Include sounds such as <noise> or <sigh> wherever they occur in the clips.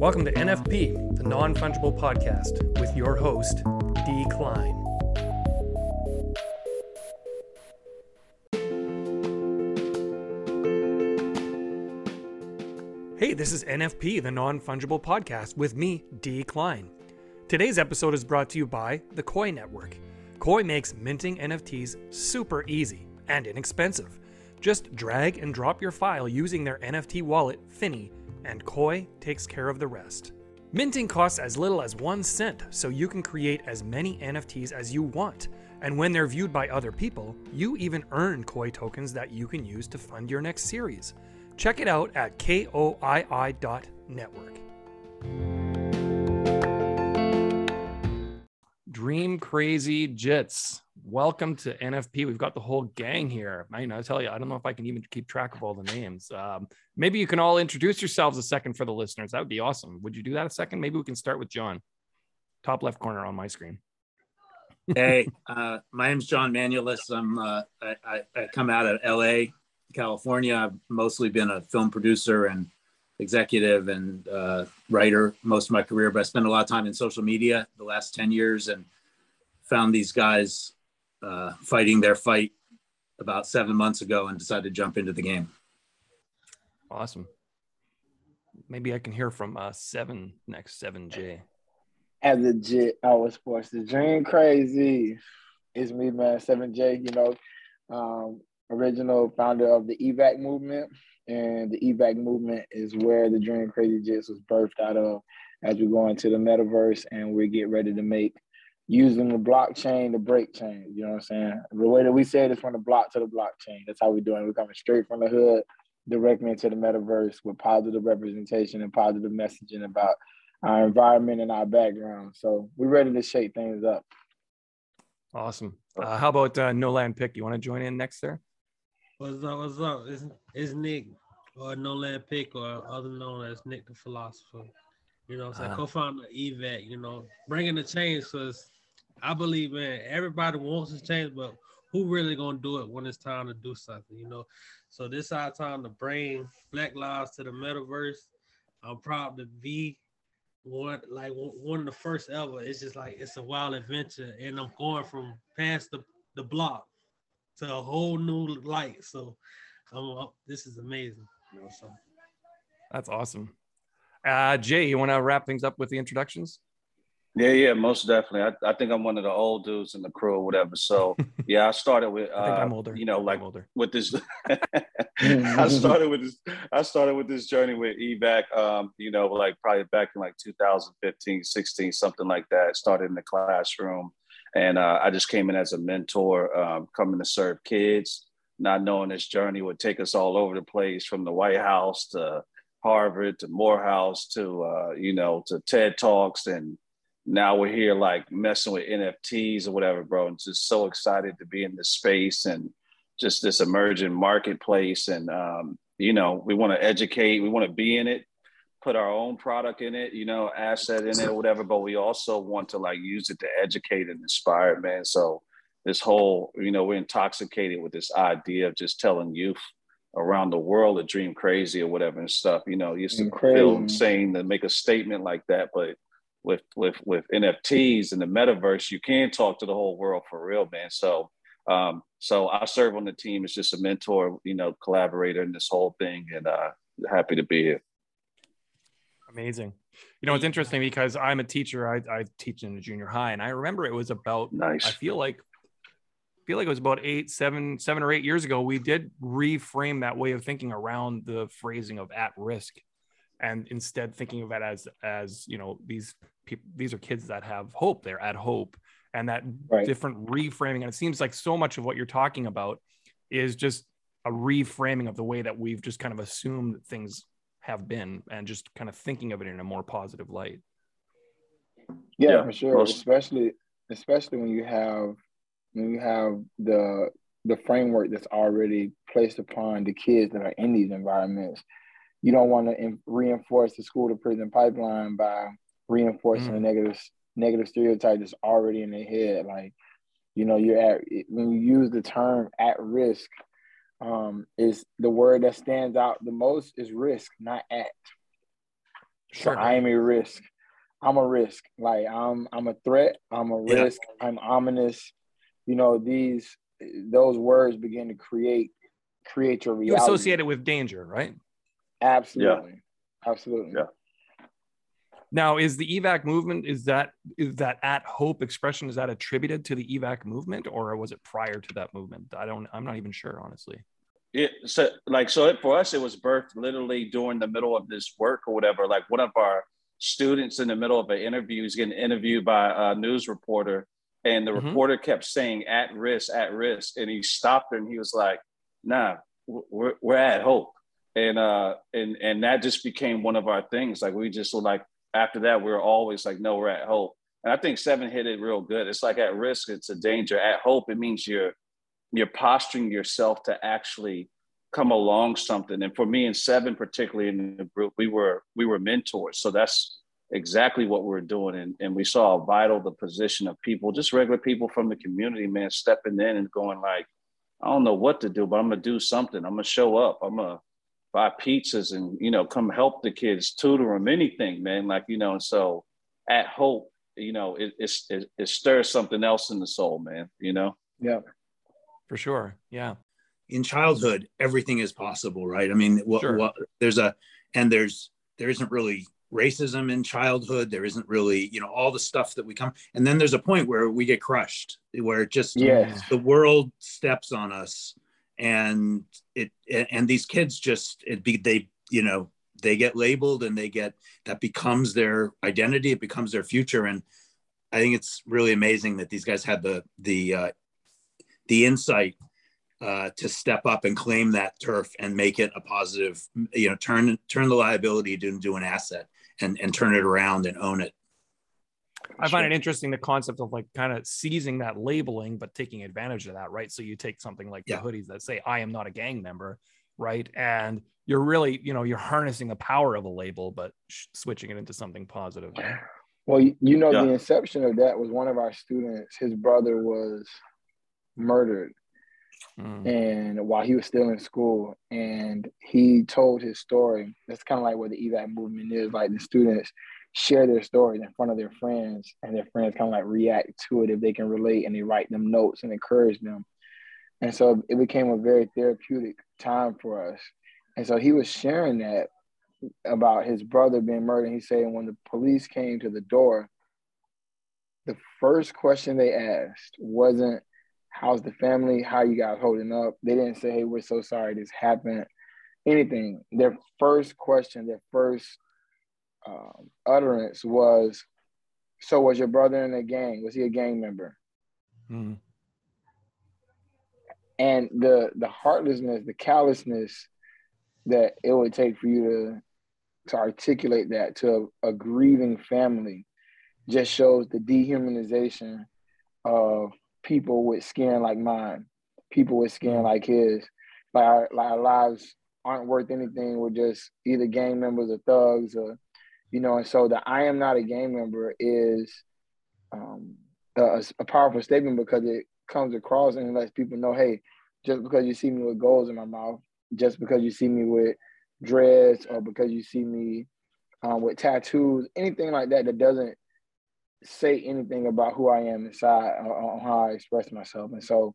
Welcome to NFP, the non fungible podcast, with your host, D. Klein. Hey, this is NFP, the non fungible podcast, with me, D. Klein. Today's episode is brought to you by the Koii Network. Koii makes minting NFTs super easy and inexpensive. Just drag and drop your file using their NFT wallet, Finnie, and Koii takes care of the rest. Minting costs as little as one cent, so you can create as many NFTs as you want. And when they're viewed by other people, you even earn Koii tokens that you can use to fund your next series. Check it out at koii.network. Dream Crazy Jits. Welcome to NFP. We've got the whole gang here. I, I tell you, I don't know if I can even keep track of all the names. Um, maybe you can all introduce yourselves a second for the listeners. That would be awesome. Would you do that a second? Maybe we can start with John, top left corner on my screen. hey, <laughs> uh, my name's John Manulis. I'm uh, I, I, I come out of LA, California. I've mostly been a film producer and executive and uh, writer most of my career, but I spent a lot of time in social media the last 10 years and found these guys uh, fighting their fight about seven months ago and decided to jump into the game. Awesome. Maybe I can hear from uh, seven next seven J. As a J, I was forced to dream crazy. It's me, man, seven J. You know, um, original founder of the evac movement and the evac movement is where the dream crazy jits was birthed out of as we go into the metaverse and we get ready to make using the blockchain to break chain. You know what I'm saying? The way that we say it is from the block to the blockchain. That's how we're doing. We're coming straight from the hood directly into the metaverse with positive representation and positive messaging about our environment and our background. So we're ready to shake things up. Awesome. Uh, how about uh, No Land Pick? You want to join in next there? What's up? What's up? It's, it's Nick or No Land Pick or other known as Nick the Philosopher. You know, so uh, co-founder EVAC. You know, bringing the change because I believe man, everybody wants to change, but who really gonna do it when it's time to do something? You know, so this our time to bring Black Lives to the metaverse. I'm proud to be one like one of the first ever. It's just like it's a wild adventure, and I'm going from past the the block to a whole new light. So, um, this is amazing. You know, so that's awesome. Uh, Jay, you want to wrap things up with the introductions? Yeah, yeah, most definitely. I, I think I'm one of the old dudes in the crew or whatever. So <laughs> yeah, I started with. Uh, I think I'm uh, older. You know, like older. with this. <laughs> <laughs> I started with this. I started with this journey with evac. Um, you know, like probably back in like 2015, 16, something like that. Started in the classroom, and uh, I just came in as a mentor, um, coming to serve kids, not knowing this journey would take us all over the place, from the White House to Harvard to Morehouse to uh, you know to TED Talks and now we're here like messing with NFTs or whatever, bro. And just so excited to be in this space and just this emerging marketplace. And um, you know, we want to educate, we want to be in it, put our own product in it, you know, asset in it or whatever, but we also want to like use it to educate and inspire, man. So this whole, you know, we're intoxicated with this idea of just telling youth around the world to dream crazy or whatever and stuff. You know, used to feel insane to make a statement like that, but with with with NFTs and the metaverse, you can talk to the whole world for real, man. So um, so I serve on the team as just a mentor, you know, collaborator in this whole thing, and uh, happy to be here. Amazing. You know, it's interesting because I'm a teacher. I, I teach in a junior high, and I remember it was about. Nice. I feel like I feel like it was about eight, seven, seven or eight years ago. We did reframe that way of thinking around the phrasing of at risk and instead thinking of it as as you know these people these are kids that have hope they're at hope and that right. different reframing and it seems like so much of what you're talking about is just a reframing of the way that we've just kind of assumed that things have been and just kind of thinking of it in a more positive light yeah, yeah. for sure Most- especially especially when you have when you have the the framework that's already placed upon the kids that are in these environments you don't want to in, reinforce the school to prison pipeline by reinforcing mm. a negative negative stereotype that's already in their head. Like, you know, you're at when you use the term at risk, um, is the word that stands out the most is risk, not at. Sure. So I am a risk. I'm a risk. Like I'm I'm a threat. I'm a yeah. risk. I'm ominous. You know, these those words begin to create create your reality. You associate it with danger, right? Absolutely. Yeah. Absolutely. Yeah. Now, is the evac movement is that is that at hope expression is that attributed to the evac movement or was it prior to that movement? I don't. I'm not even sure, honestly. It so like so it, for us it was birthed literally during the middle of this work or whatever. Like one of our students in the middle of an interview is getting interviewed by a news reporter, and the mm-hmm. reporter kept saying "at risk, at risk," and he stopped her and he was like, "Nah, we're we're at hope." And uh and and that just became one of our things. Like we just were like after that, we are always like, no, we're at hope. And I think seven hit it real good. It's like at risk, it's a danger. At hope, it means you're you're posturing yourself to actually come along something. And for me and seven, particularly in the group, we were we were mentors. So that's exactly what we're doing. And, and we saw a vital the position of people, just regular people from the community, man, stepping in and going like, I don't know what to do, but I'm gonna do something. I'm gonna show up. I'm gonna buy pizzas and you know come help the kids tutor them anything man like you know and so at hope you know it, it, it stirs something else in the soul man you know yeah for sure yeah in childhood everything is possible right i mean what, sure. what there's a and there's there isn't really racism in childhood there isn't really you know all the stuff that we come and then there's a point where we get crushed where it just yes. the world steps on us and it and these kids just it be they you know they get labeled and they get that becomes their identity it becomes their future. And i think it's really amazing that these guys had the the uh, the insight uh, to step up and claim that turf and make it a positive you know turn turn the liability into an asset and and turn it around and own it I find it interesting the concept of like kind of seizing that labeling, but taking advantage of that, right? So you take something like yeah. the hoodies that say "I am not a gang member," right? And you're really, you know, you're harnessing the power of a label, but sh- switching it into something positive. Right? Well, you know, yeah. the inception of that was one of our students. His brother was murdered, mm. and while he was still in school, and he told his story. That's kind of like what the evac movement is. Like the students share their stories in front of their friends and their friends kind of like react to it if they can relate and they write them notes and encourage them. And so it became a very therapeutic time for us. And so he was sharing that about his brother being murdered. He said when the police came to the door, the first question they asked wasn't, How's the family? How you guys holding up? They didn't say, Hey, we're so sorry this happened. Anything. Their first question, their first um, utterance was, "So was your brother in a gang? Was he a gang member?" Mm. And the the heartlessness, the callousness that it would take for you to to articulate that to a, a grieving family just shows the dehumanization of people with skin like mine, people with skin mm. like his. Like our, like our lives aren't worth anything. We're just either gang members or thugs or you know, and so the I am not a gang member is um, a, a, powerful statement because it comes across and lets people know, hey, just because you see me with goals in my mouth, just because you see me with dreads or because you see me um, with tattoos, anything like that that doesn't say anything about who I am inside or, how I express myself. And so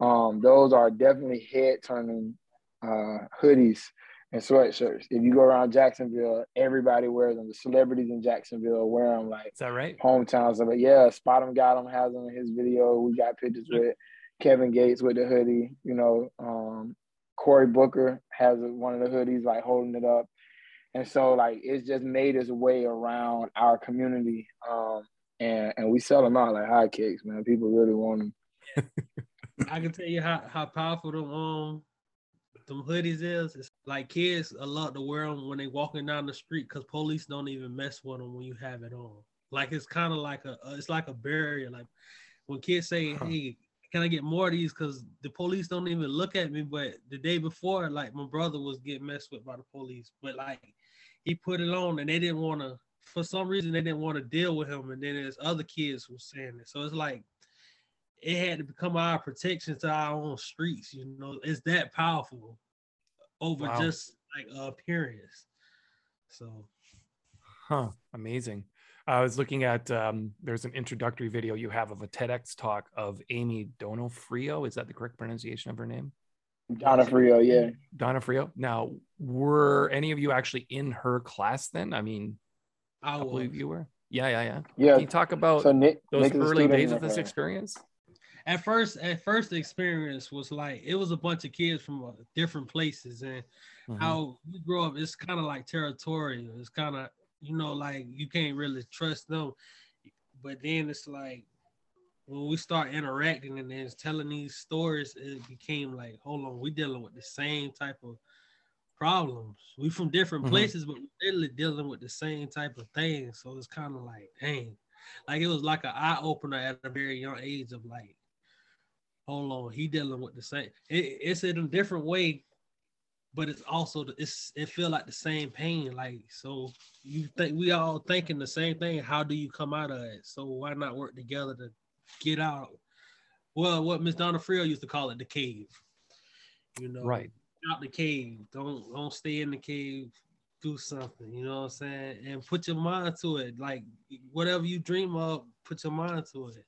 um, those are definitely head turning uh, hoodies and sweatshirts. If you go around Jacksonville, everybody wears them. The celebrities in Jacksonville wear them like is that right? Hometowns. So, but yeah, SpotemGottem has them in his video. We got pictures with Kevin Gates with the hoodie. You know, um, Cory Booker has one of the hoodies like holding it up. And so like it's just made its way around our community. Um, and and we sell them out like hotcakes, man. People really want them. <laughs> I can tell you how, how powerful them um them hoodies is, it's like kids a lot to wear them when they walking down the street because police don't even mess with them when you have it on. Like it's kind of like a, it's like a barrier. Like when kids say, "Hey, can I get more of these?" Because the police don't even look at me. But the day before, like my brother was getting messed with by the police, but like he put it on and they didn't want to. For some reason, they didn't want to deal with him, and then there's other kids who saying it. So it's like it had to become our protection to our own streets. You know, it's that powerful over wow. just like appearance. So Huh. Amazing. I was looking at um, there's an introductory video you have of a TEDx talk of Amy Donofrio. Is that the correct pronunciation of her name? Donofrio, yeah. Donofrio. Now, were any of you actually in her class then? I mean, I believe you were. Yeah, yeah, yeah. Yeah. Can you talk about so Nick, those Nick early days of this experience? At first, at first, the experience was like it was a bunch of kids from uh, different places, and mm-hmm. how you grow up, it's kind of like territorial. It's kind of you know, like you can't really trust them. But then it's like when we start interacting and then telling these stories, it became like, hold on, we dealing with the same type of problems. We from different mm-hmm. places, but we're literally dealing with the same type of things. So it's kind of like, dang, like it was like an eye opener at a very young age of like, hold on, he dealing with the same. It, it's in a different way, but it's also it's it feel like the same pain. Like so, you think we all thinking the same thing. How do you come out of it? So why not work together to get out? Well, what Miss Donofrio used to call it, the cave. You know, right out the cave. Don't don't stay in the cave. Do something. You know what I'm saying? And put your mind to it. Like whatever you dream of, put your mind to it.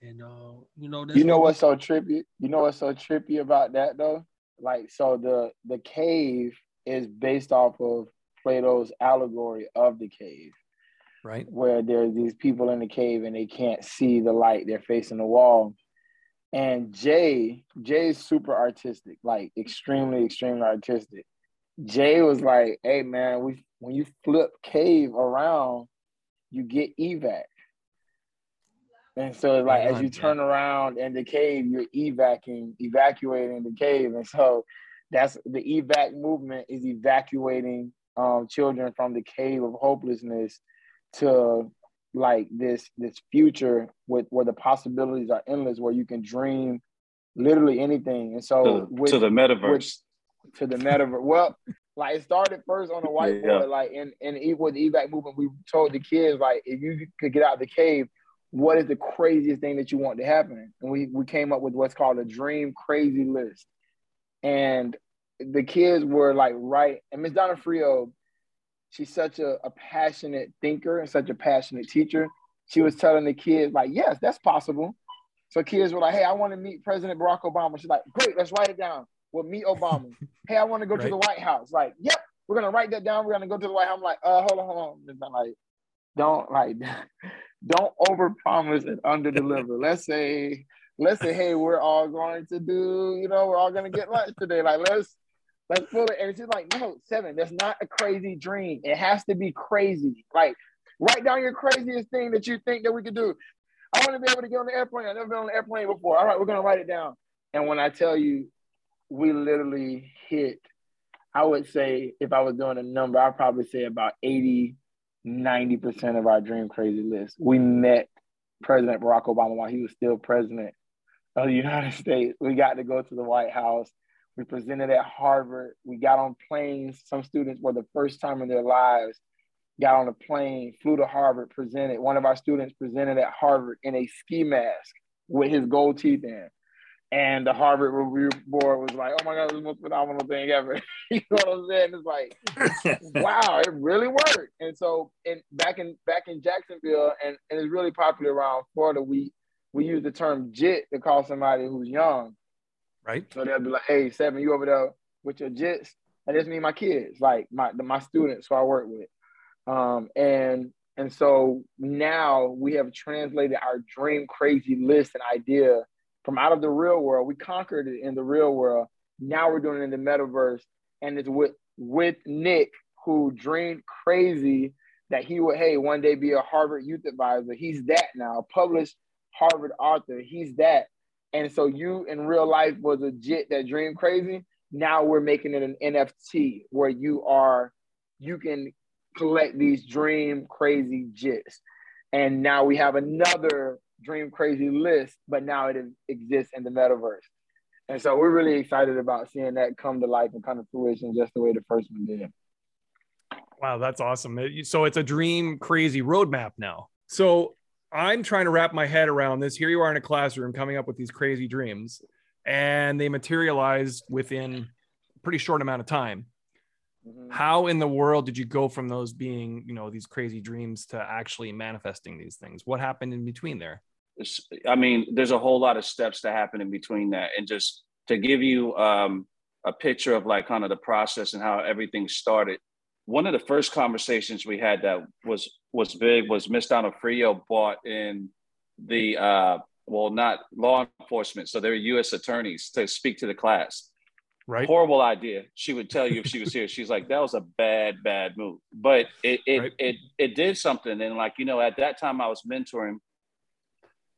And uh, you know, you know what's so trippy? You know what's so trippy about that though? like so the the cave is based off of Plato's allegory of the cave. Right. Where there's these people in the cave and they can't see the light, they're facing the wall. And Jay, Jay's super artistic, like extremely, extremely artistic. Jay was like, hey man, we when you flip cave around, you get evac. And so like as you turn around in the cave, you're evacuating, evacuating the cave. And so that's the evac movement is evacuating um, children from the cave of hopelessness to like this this future with where the possibilities are endless, where you can dream literally anything. And so to, with, to the metaverse. With, to the metaverse. well, like it started first on the whiteboard, yeah. like in in with the evac movement, we told the kids like if you could get out of the cave, what is the craziest thing that you want to happen? And we, we came up with what's called a dream crazy list. And the kids were like, right. And Miss Frio, she's such a, a passionate thinker and such a passionate teacher. She was telling the kids, like, yes, that's possible. So kids were like, hey, I want to meet President Barack Obama. She's like, great, let's write it down. We'll meet Obama. <laughs> hey, I want to go right. to the White House. Like, yep, we're gonna write that down. We're gonna go to the White House. I'm like, uh, hold on, hold on. It's not like, don't like <laughs> don't overpromise and underdeliver. let's say, let's say, hey, we're all going to do, you know, we're all gonna get lunch today. Like, let's let's pull it. And she's like, no, seven, that's not a crazy dream. It has to be crazy. Like, write down your craziest thing that you think that we could do. I want to be able to get on the airplane. I've never been on the airplane before. All right, we're gonna write it down. And when I tell you, we literally hit, I would say if I was doing a number, I'd probably say about 80 90% of our dream crazy list. We met President Barack Obama while he was still president of the <laughs> United States. We got to go to the White House. We presented at Harvard. We got on planes. Some students were the first time in their lives got on a plane, flew to Harvard, presented. One of our students presented at Harvard in a ski mask with his gold teeth in. And the Harvard Review Board was like, "Oh my God, this is the most phenomenal thing ever." <laughs> you know what I'm saying? It's like, <laughs> wow, it really worked. And so, in back in back in Jacksonville, and, and it's really popular around Florida. We we use the term "jit" to call somebody who's young. Right. So they'll be like, "Hey, seven, you over there with your jits?" And just me, my kids, like my my students who I work with. Um, and and so now we have translated our dream crazy list and idea from out of the real world. We conquered it in the real world. Now we're doing it in the metaverse, and it's with with Nick, who dreamed crazy that he would, hey, one day be a Harvard youth advisor. He's that now, published Harvard author. He's that. And so you in real life was a jit that dreamed crazy. Now we're making it an NFT where you are, you can collect these dream crazy jits. And now we have another dream crazy list, but now it exists in the metaverse. And so we're really excited about seeing that come to life and come to fruition just the way the first one did. Wow, that's awesome. So it's a dream crazy roadmap now. So I'm trying to wrap my head around this. Here you are in a classroom coming up with these crazy dreams, and they materialized within a pretty short amount of time. mm-hmm. how in the world did you go from those being you know these crazy dreams to actually manifesting these things what happened in between there i mean there's a whole lot of steps to happen in between that. And just to give you um, a picture of like kind of the process and how everything started one of the first conversations we had that was was big was miss Donofrio bought in the uh, well not law enforcement so they're u.s attorneys to speak to the class. Right. Horrible idea. She would tell you if she was here she's like that was a bad bad move. But it it, right. it it did something. And like you know at that time i was mentoring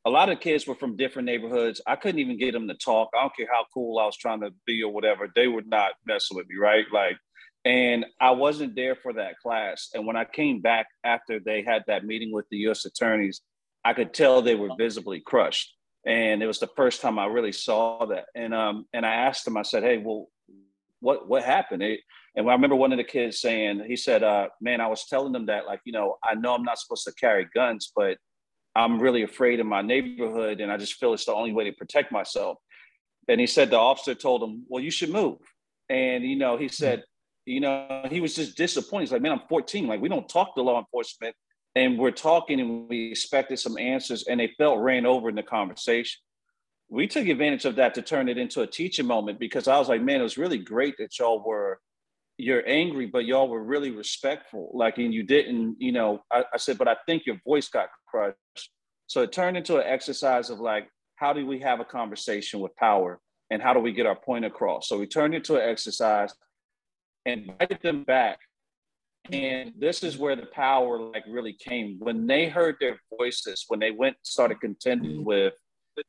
a lot of kids were from different neighborhoods i couldn't even get them to talk i don't care how cool i was trying to be or whatever they would not mess with me right like and i wasn't there for that class and when i came back after they had that meeting with the u.s attorneys i could tell they were visibly crushed and it was the first time I really saw that. And um, and I asked them. I said, "Hey, well, what what happened?" It, and I remember one of the kids saying, he said, uh, "Man, I was telling them that, like, you know, I know I'm not supposed to carry guns, but I'm really afraid in my neighborhood, and I just feel it's the only way to protect myself." And he said the officer told him, "Well, you should move." And you know, he hmm. said, you know, he was just disappointed. He's like, "Man, I'm 14. Like, we don't talk to law enforcement." and we're talking and we expected some answers and they felt ran over in the conversation we took advantage of that to turn it into a teaching moment because i was like man it was really great that y'all were you're angry but y'all were really respectful like and you didn't you know I, I said but i think your voice got crushed so it turned into an exercise of like how do we have a conversation with power and how do we get our point across so we turned into an exercise and invited them back and this is where the power like really came when they heard their voices when they went started contending mm-hmm. with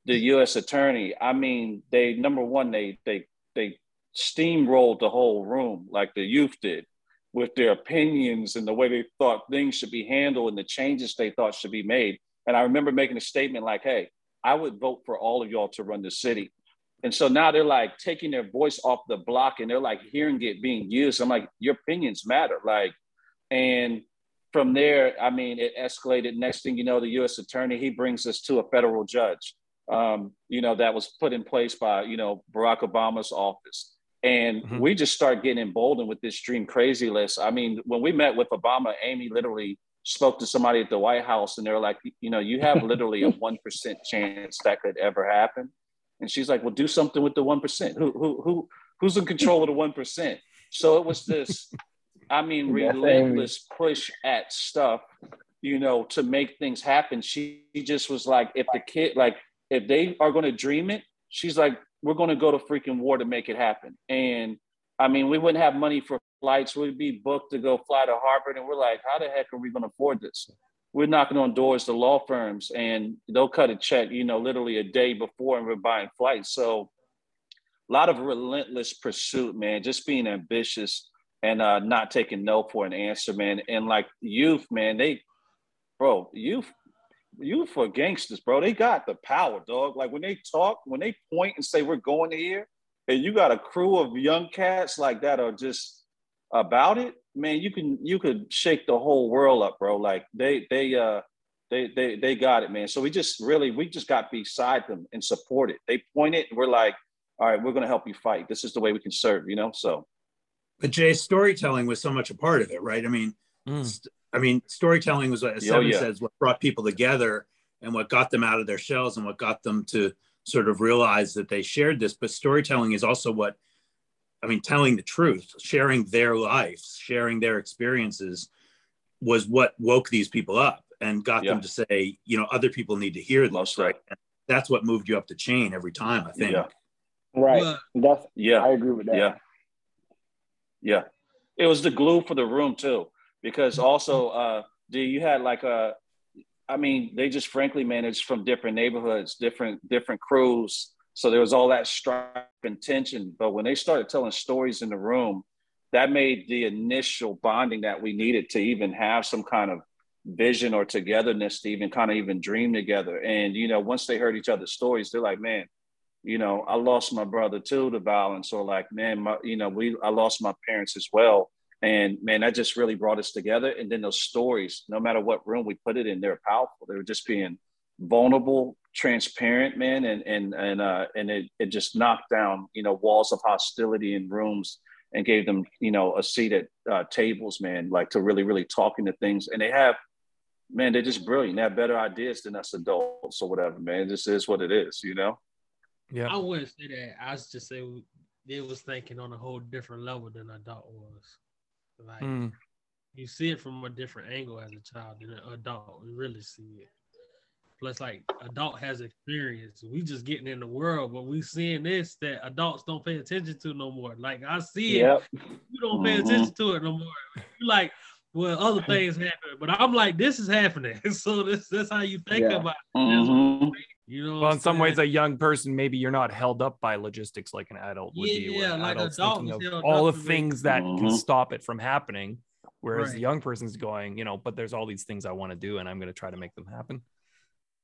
the U.S. attorney. I mean, they number one they they they steamrolled the whole room like the youth did with their opinions and the way they thought things should be handled and the changes they thought should be made. And I remember making a statement like, "Hey, I would vote for all of y'all to run the city." And so now they're like taking their voice off the block and they're like hearing it being used. I'm like, your opinions matter. Like and from there, I mean, it escalated. Next thing you know, the U.S. attorney he brings us to a federal judge. Um, you know, that was put in place by you know Barack Obama's office, and mm-hmm. we just start getting emboldened with this dream crazy list. I mean, when we met with Obama, Amy literally spoke to somebody at the White House, and they're like, you know, you have <laughs> literally a one percent chance that could ever happen. And she's like, well, do something with the one percent. Who who who who's in control of the one percent? So it was this I mean, <laughs> relentless push at stuff, you know, to make things happen. She just was like, if the kid, like, if they are going to dream it, she's like, we're going to go to freaking war to make it happen. And I mean, we wouldn't have money for flights. We'd be booked to go fly to Harvard. And we're like, how the heck are we going to afford this? We're knocking on doors to law firms and they'll cut a check, you know, literally a day before and we're buying flights. So a lot of relentless pursuit, man, just being ambitious and uh, not taking no for an answer, man. And like youth, man, they, bro, youth, youth for gangsters, bro. They got the power, dog. Like when they talk, when they point and say we're going here, and you got a crew of young cats like that are just about it, man. You can you could shake the whole world up, bro. Like they they uh they they they got it, man. So we just really we just got beside them and support it. They point it, and we're like, all right, we're gonna help you fight. This is the way we can serve, you know. So but Jay's storytelling was so much a part of it, right? I mean, mm. st- I mean, storytelling was, as oh, Seven yeah. says, what brought people together and what got them out of their shells and what got them to sort of realize that they shared this. But storytelling is also what, I mean, telling the truth, sharing their lives, sharing their experiences was what woke these people up and got yeah. them to say, you know, other people need to hear this, right? And that's what moved you up the chain every time, I think. Yeah. Right. That's yeah. I agree with that. Yeah. Yeah, it was the glue for the room too, because also, uh, do you had like a, I mean, they just frankly managed from different neighborhoods, different different crews. So there was all that strife and tension. But when they started telling stories in the room, that made the initial bonding that we needed to even have some kind of vision or togetherness to even kind of even dream together. And you know, once they heard each other's stories, they're like, man, you know, I lost my brother too to violence, or like, man, my, you know, we I lost my parents as well, and man, that just really brought us together. And then those stories, no matter what room we put it in, they're powerful. They were just being vulnerable, transparent, man, and and and uh, and it it just knocked down, you know, walls of hostility in rooms and gave them, you know, a seat at uh, tables, man, like to really, really talk into things. And they have, man, they're just brilliant. They have better ideas than us adults or whatever, man. This is what it is, you know? Yeah. I wouldn't say that. I was just say they was thinking on a whole different level than adult was. Like mm. you see it from a different angle as a child than an adult. We really see it. Plus, like adult has experience. We just getting in the world, but we seeing this that adults don't pay attention to no more. Like I see yep. it, you don't pay mm-hmm. attention to it no more. You like, well, other things happen, but I'm like, this is happening. <laughs> so this that's how you think yeah. about it. Mm-hmm. You know, well, in some ways, a young person maybe you're not held up by logistics like an adult would yeah, be. Yeah, like adults thinking of all the things that mm-hmm. can stop it from happening, whereas right. the young person's going, you know, but there's all these things I want to do, and I'm going to try to make them happen.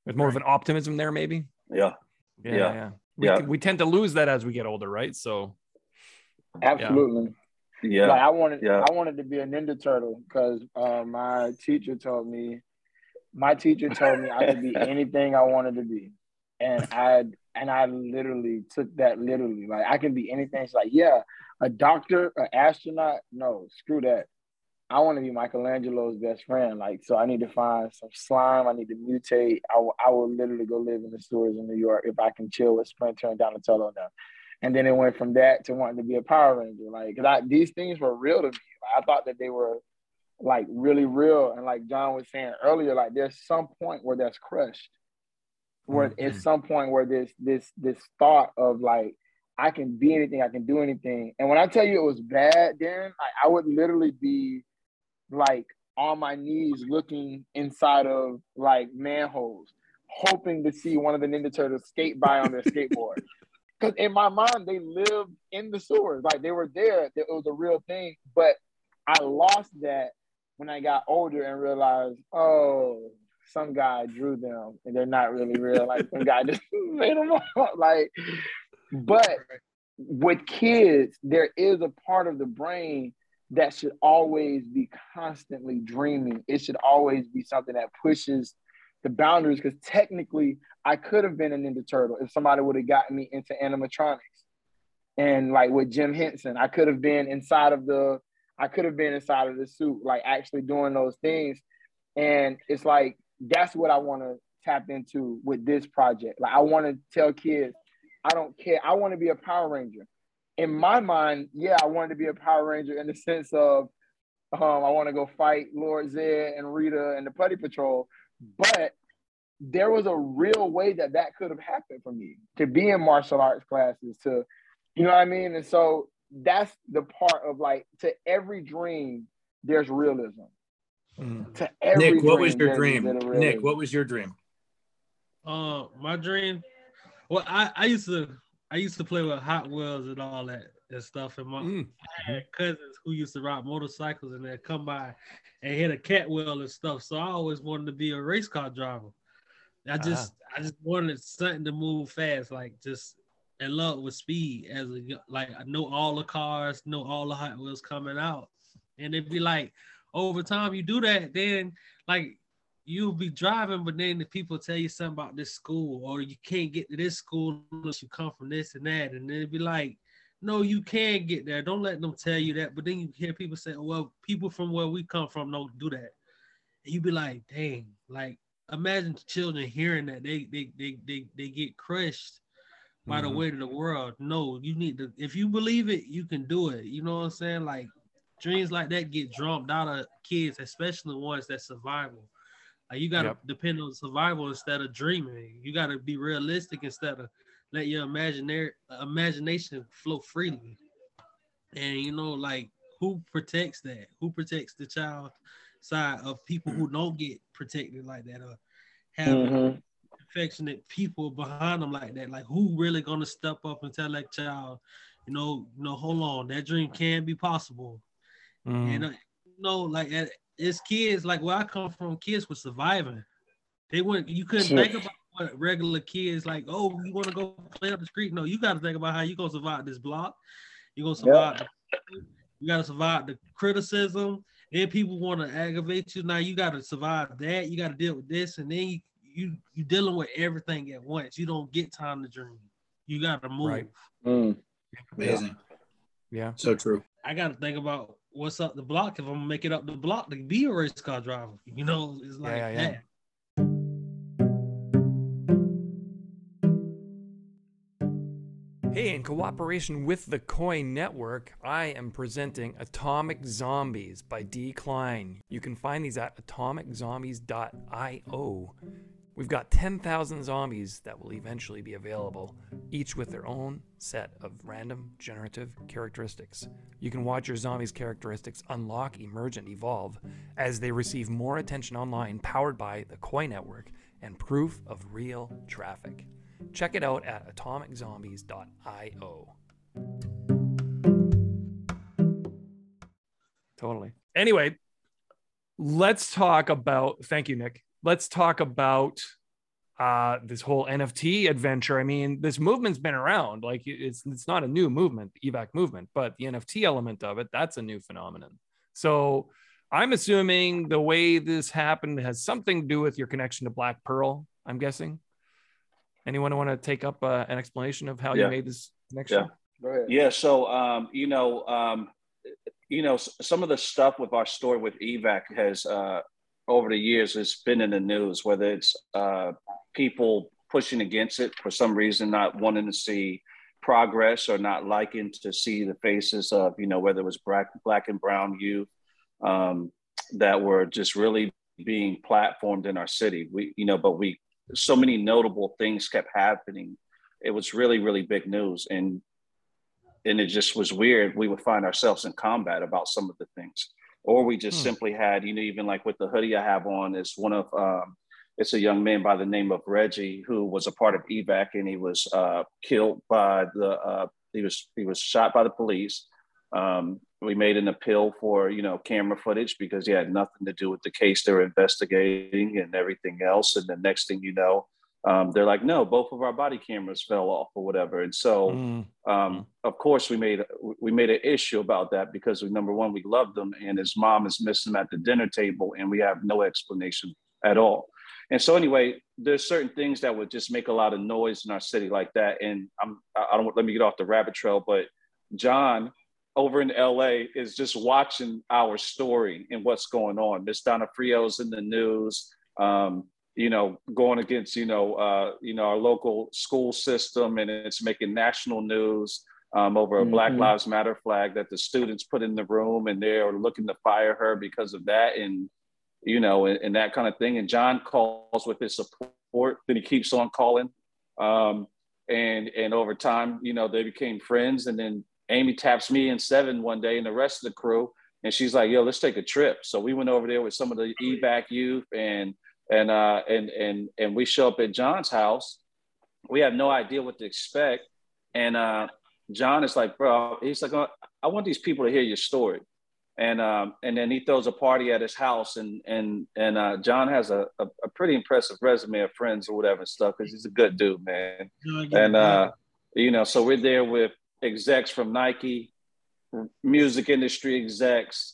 There's more right. of an optimism there, maybe. Yeah. Yeah. Yeah. yeah. We, yeah. we tend to lose that as we get older, right? So. Absolutely. Yeah. Like I wanted, yeah. I wanted to be a Ninja Turtle because uh, my teacher told me, my teacher told me I could be <laughs> anything I wanted to be, and I and I literally took that literally. Like I can be anything. She's like, yeah, a doctor, an astronaut. No, screw that. I want to be Michelangelo's best friend. Like, so I need to find some slime. I need to mutate. I, w- I will literally go live in the stores in New York if I can chill with Splinter and Donatello now. And then it went from that to wanting to be a Power Ranger. Like, I, these things were real to me. Like, I thought that they were like really real. And like John was saying earlier, like there's some point where that's crushed. Where mm-hmm. it's some point where this this this thought of like I can be anything, I can do anything. And when I tell you it was bad, then I, I would literally be like on my knees looking inside of like manholes, hoping to see one of the Ninja Turtles skate by on their skateboard. <laughs> Because in my mind, they lived in the sewers, like they were there. It was a real thing. But I lost that when I got older and realized, oh, some guy drew them and they're not really real. Like some guy just <laughs> made them up. Like, but with kids, there is a part of the brain that should always be constantly dreaming. It should always be something that pushes the boundaries because technically I could have been a Ninja Turtle if somebody would have gotten me into animatronics. And like with Jim Henson, I could have been inside of the I could have been inside of the suit, like actually doing those things. And it's like that's what I want to tap into with this project. Like I want to tell kids, I don't care. I want to be a Power Ranger in my mind, yeah, I wanted to be a Power Ranger in the sense of um, I want to go fight Lord Zedd and Rita and the Putty Patrol, but there was a real way that that could have happened for me to be in martial arts classes, to you know what I mean, and so that's the part of like to every dream there's realism. Mm. To every Nick, what was your dream? Nick, what was your dream? Uh, my dream. Well, I I used to I used to play with Hot Wheels and all that and stuff. And my mm. I had cousins who used to ride motorcycles and they'd come by and hit a cat wheel and stuff. So I always wanted to be a race car driver. I uh-huh. just uh-huh. I just wanted something to move fast, like just in love with speed. As a, like I know all the cars, know all the Hot Wheels coming out, and it'd be like over time you do that, then like you'll be driving, but then the people tell you something about this school, or you can't get to this school unless you come from this and that, and then it'd be like, no, you can get there. Don't let them tell you that. But then you hear people say, well, people from where we come from don't do that. And you be like, dang, like imagine children hearing that they they they they, they get crushed by mm-hmm. the weight of the world. No, you need to if you believe it, you can do it. You know what I'm saying? Like dreams like that get drummed out of kids, especially ones that survival. Like you gotta yep. depend on survival instead of dreaming. You gotta be realistic instead of let your imaginary imagination flow freely. And you know, like who protects that? Who protects the child side of people who don't get protected like that or have mm-hmm. affectionate people behind them like that? Like who really gonna step up and tell that child, you know, you know, hold on, that dream can be possible. Mm. And uh, you know, like at, it's kids like where I come from, kids were surviving. They wouldn't you couldn't think about what regular kids like, oh, you want to go play up the street? No, you gotta think about how you gonna survive this block. you gonna survive yeah. you gotta survive the criticism. Then people want to aggravate you. Now you gotta survive that. You gotta deal with this, and then you you you dealing with everything at once. You don't get time to dream. You gotta move. Right. Mm. Amazing. Yeah. So true. I got to think about what's up the block if I'm gonna make it up the block to be a race car driver. You know, it's like yeah, yeah, that. Hey, in cooperation with the Koii Network, I am presenting Atomic Zombies by D. Klein. You can find these at atomiczombies.io. We've got 10,000 zombies that will eventually be available, each with their own set of random generative characteristics. You can watch your zombies' characteristics unlock, emerge, and evolve as they receive more attention online, powered by the Koii Network and proof of real traffic. Check it out at atomiczombies.io. Totally. Anyway, let's talk about. Thank you, Nick let's talk about uh, this whole NFT adventure. I mean, this movement's been around. Like it's it's not a new movement, the evac movement, but the NFT element of it, that's a new phenomenon. So I'm assuming the way this happened has something to do with your connection to Black Pearl. I'm guessing. Anyone want to take up uh, an explanation of how yeah. you made this connection? Yeah. Yeah. So um, you know, um, you know, some of the stuff with our story with evac has uh, over the years it's been in the news, whether it's uh, people pushing against it for some reason, not wanting to see progress or not liking to see the faces of, you know, whether it was black, black and brown youth um, that were just really being platformed in our city. We, you know, but we, so many notable things kept happening. It was really, really big news. And, and it just was weird. We would find ourselves in combat about some of the things or we just hmm. simply had, you know, even like with the hoodie I have on is one of, um, it's a young man by the name of Reggie who was a part of evac and he was uh, killed by the, uh, he was, he was shot by the police. Um, we made an appeal for, you know, camera footage because he had nothing to do with the case they're investigating and everything else. And the next thing you know, um, they're like, no, both of our body cameras fell off or whatever. And so, mm. um, of course, we made we made an issue about that because we, number one, we loved them, and his mom is missing at the dinner table, and we have no explanation at all. And so, anyway, there's certain things that would just make a lot of noise in our city like that. And I'm I don't let me get off the rabbit trail, but John over in LA is just watching our story and what's going on. Miss Donna Frio's in the news. Um, you know, going against, you know, uh, you know, our local school system, and it's making national news um, over a mm-hmm. Black Lives Matter flag that the students put in the room, and they're looking to fire her because of that, and you know, and, and that kind of thing. And John calls with his support, then he keeps on calling, um, and and over time, you know, they became friends, and then Amy taps me and Seven one day, and the rest of the crew, and she's like, "Yo, let's take a trip." So we went over there with some of the evac youth and and uh, and and and we show up at John's house. We have no idea what to expect, and uh, John is like, bro, he's like, oh, I want these people to hear your story, and um, and then he throws a party at his house, and and and uh, John has a, a, a pretty impressive resume of friends or whatever and stuff because he's a good dude, man, and uh, you know, so we're there with execs from Nike, music industry execs,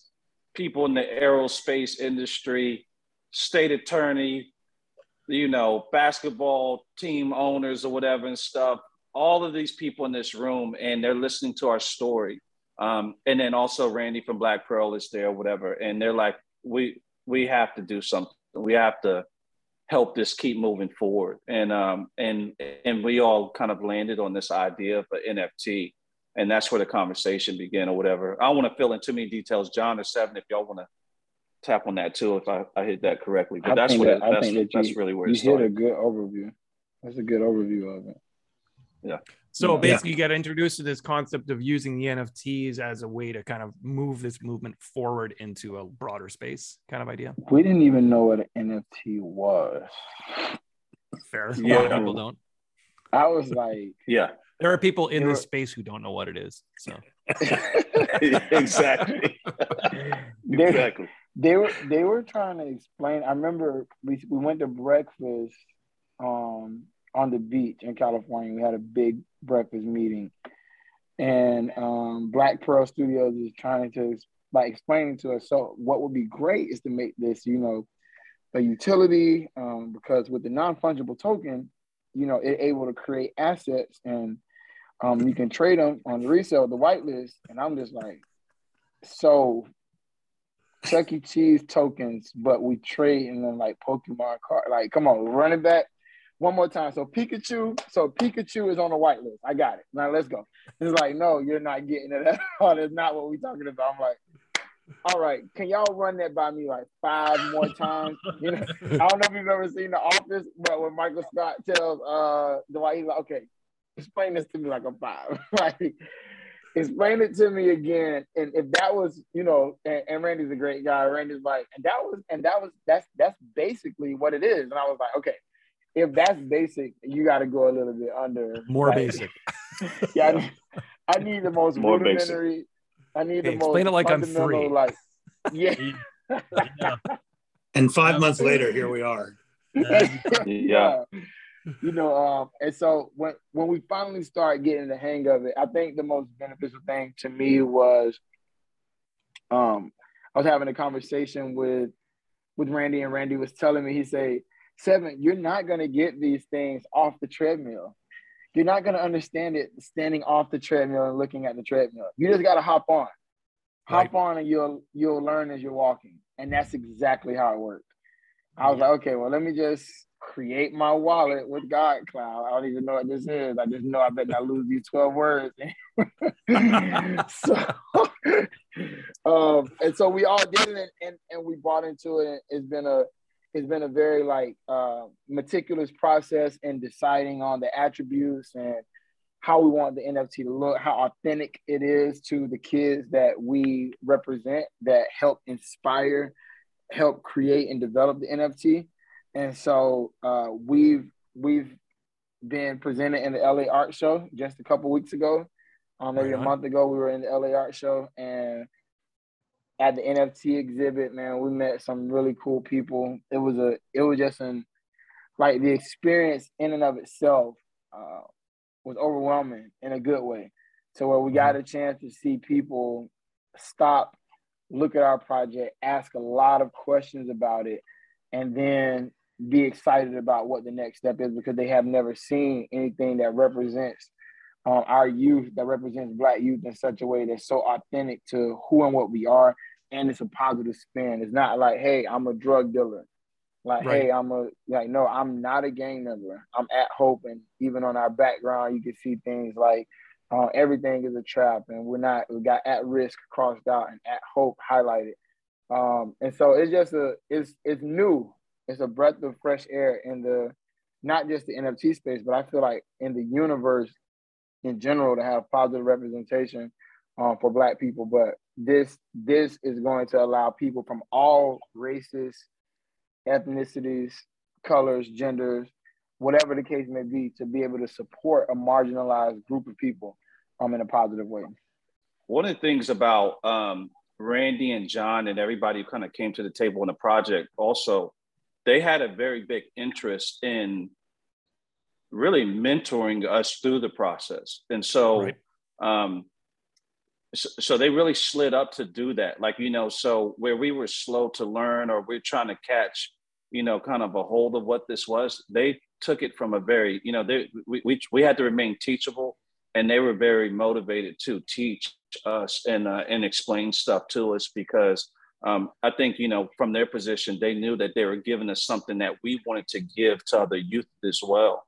people in the aerospace industry state attorney, you know, basketball team owners or whatever and stuff. All of these people in this room, and they're listening to our story. Um, and then also Randy from Black Pearl is there, whatever. And they're like, we we have to do something. We have to help this keep moving forward. And um, and and we all kind of landed on this idea of an NFT. And that's where the conversation began or whatever. I don't want to fill in too many details. John or Seven, if y'all want to tap on that too if I, I hit that correctly. But I that's what that, it, that's, I think that that's you, really where you hit a good overview. That's a good overview of it. Yeah. So basically, yeah. you got introduced to this concept of using the NFTs as a way to kind of move this movement forward into a broader space, kind of idea. We didn't even know what an NFT was. Fair. <laughs> Yeah. A lot of people don't. I was like, yeah. There are people in this space who don't know what it is. So <laughs> exactly. <laughs> exactly they were they were trying to explain. I remember we we went to breakfast um, on the beach in California. We had a big breakfast meeting, and um, Black Pearl Studios is trying to like explaining to us. So what would be great is to make this, you know, a utility um, because with the non fungible token, you know, it able to create assets and um, you can trade them on the resale, the whitelist. And I'm just like, so Chuck E. Cheese tokens, but we trade in them like Pokemon card. Like, come on, run it back. One more time. So Pikachu, so Pikachu is on the whitelist. I got it. Now let's go. It's like, no, you're not getting it at <laughs> all. That's not what we're talking about. I'm like, all right, can y'all run that by me like five more times? <laughs> You know, I don't know if you've ever seen The Office, but when Michael Scott tells uh Dwight, he's like, okay, explain this to me like I'm five. <laughs> like, explain it to me again. And if that was, you know, and, and, Randy's a great guy. Randy's like, and that was, and that was, that's that's basically what it is. And I was like, okay, if that's basic, you got to go a little bit under. More like, basic. <laughs> yeah, I need, I need, the most More rudimentary. Basic. I need hey, the explain most. Explain it like I'm free. Like, <laughs> yeah. yeah. <laughs> And five months later, here we are. yeah you know, um, and so when when we finally start getting the hang of it, I think the most beneficial thing to me was, um, I was having a conversation with with Randy, and Randy was telling me, he said, Seven, you're not gonna get these things off the treadmill. You're not gonna understand it standing off the treadmill and looking at the treadmill. You just gotta hop on, hop right. on, and you'll you'll learn as you're walking, and that's exactly how it worked. I was like, okay, well, let me just create my wallet with God Cloud. I don't even know what this is. I just know I bet not lose these 12 words. <laughs> <laughs> so um, and so we all did it and, and we bought into it. It's been a it's been a very like uh, meticulous process in deciding on the attributes and how we want the NFT to look, how authentic it is to the kids that we represent that help inspire, help create and develop the NFT and so uh, we've we've been presented in the LA Art Show just a couple weeks ago. Um, maybe right a month ago, we were in the LA Art Show, and at the NFT exhibit, man, we met some really cool people. It was a, it was just an, like the experience in and of itself uh, was overwhelming in a good way. So where we got mm-hmm. a chance to see people stop, look at our project, ask a lot of questions about it, and then be excited about what the next step is because they have never seen anything that represents um, our youth, that represents Black youth in such a way that's so authentic to who and what we are, and it's a positive spin. It's not like, hey, I'm a drug dealer. Like, right. hey, I'm a like, no, I'm not a gang member. I'm at Hope, and even on our background, you can see things like uh, everything is a trap, and we're not. We got at risk crossed out and at Hope highlighted. Um, and so it's just a it's it's new it's a breath of fresh air in the not just the NFT space, but I feel like in the universe in general to have positive representation um, for Black people. But this this is going to allow people from all races, ethnicities, colors, genders, whatever the case may be, to be able to support a marginalized group of people um, in a positive way. One of the things about um, Randy and John and everybody who kind of came to the table in the project also they had a very big interest in really mentoring us through the process. And so, right. um, so, so, they really slid up to do that. Like, you know, so where we were slow to learn or we're trying to catch, you know, kind of a hold of what this was, they took it from a very, you know, they, we, we, we had to remain teachable and they were very motivated to teach us and, uh, and explain stuff to us because um, I think, you know, from their position, they knew that they were giving us something that we wanted to give to other youth as well.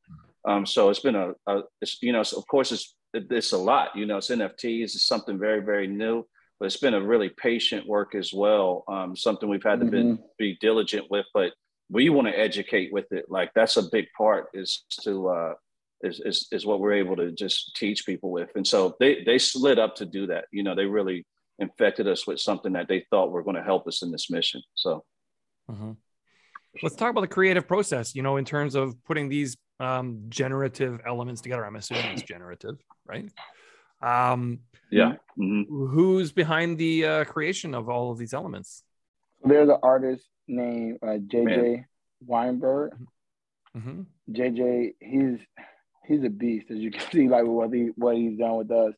Um, so it's been a, a it's, you know, of course, it's, it's a lot, you know, it's NFTs, it's something very, very new, but it's been a really patient work as well. Um, something we've had to mm-hmm. be, be diligent with, but we want to educate with it. Like that's a big part is to, uh, is, is, is what we're able to just teach people with. And so they, they slid up to do that. You know, they really, infected us with something that they thought were going to help us in this mission. So, mm-hmm. let's talk about the creative process. You know, in terms of putting these um, generative elements together. I'm assuming it's generative, right? Um, yeah. Mm-hmm. Who's behind the uh, creation of all of these elements? There's an artist named uh, JJ Weinberg. Mm-hmm. JJ, he's he's a beast, as you <laughs> can see, like what he what he's done with us.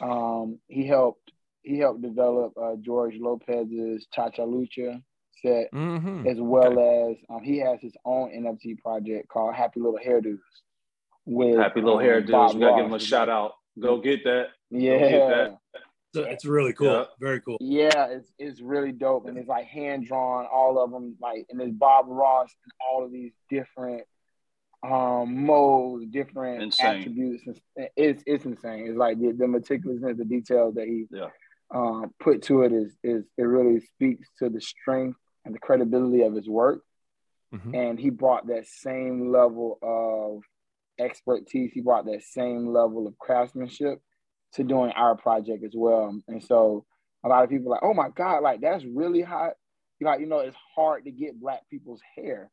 Um, he helped he helped develop uh, George Lopez's Cha Cha Lucha set, mm-hmm. as well okay. as um, he has his own NFT project called Happy Little Hairdos. With Happy Little um, Hairdos, we gotta give him a shout out. Go get that. Yeah. Get that. So it's really cool. Yeah. Very cool. Yeah, it's it's really dope, and it's like hand drawn, all of them. Like, and there's Bob Ross and all of these different um modes, different insane. attributes. It's it's insane. It's like the, the meticulousness, the details that he yeah. um, put to it is is it really speaks to the strength and the credibility of his work. Mm-hmm. And he brought that same level of expertise. He brought that same level of craftsmanship to doing our project as well. And so a lot of people like, oh my God, like that's really hot. Like, you know, it's hard to get black people's hair.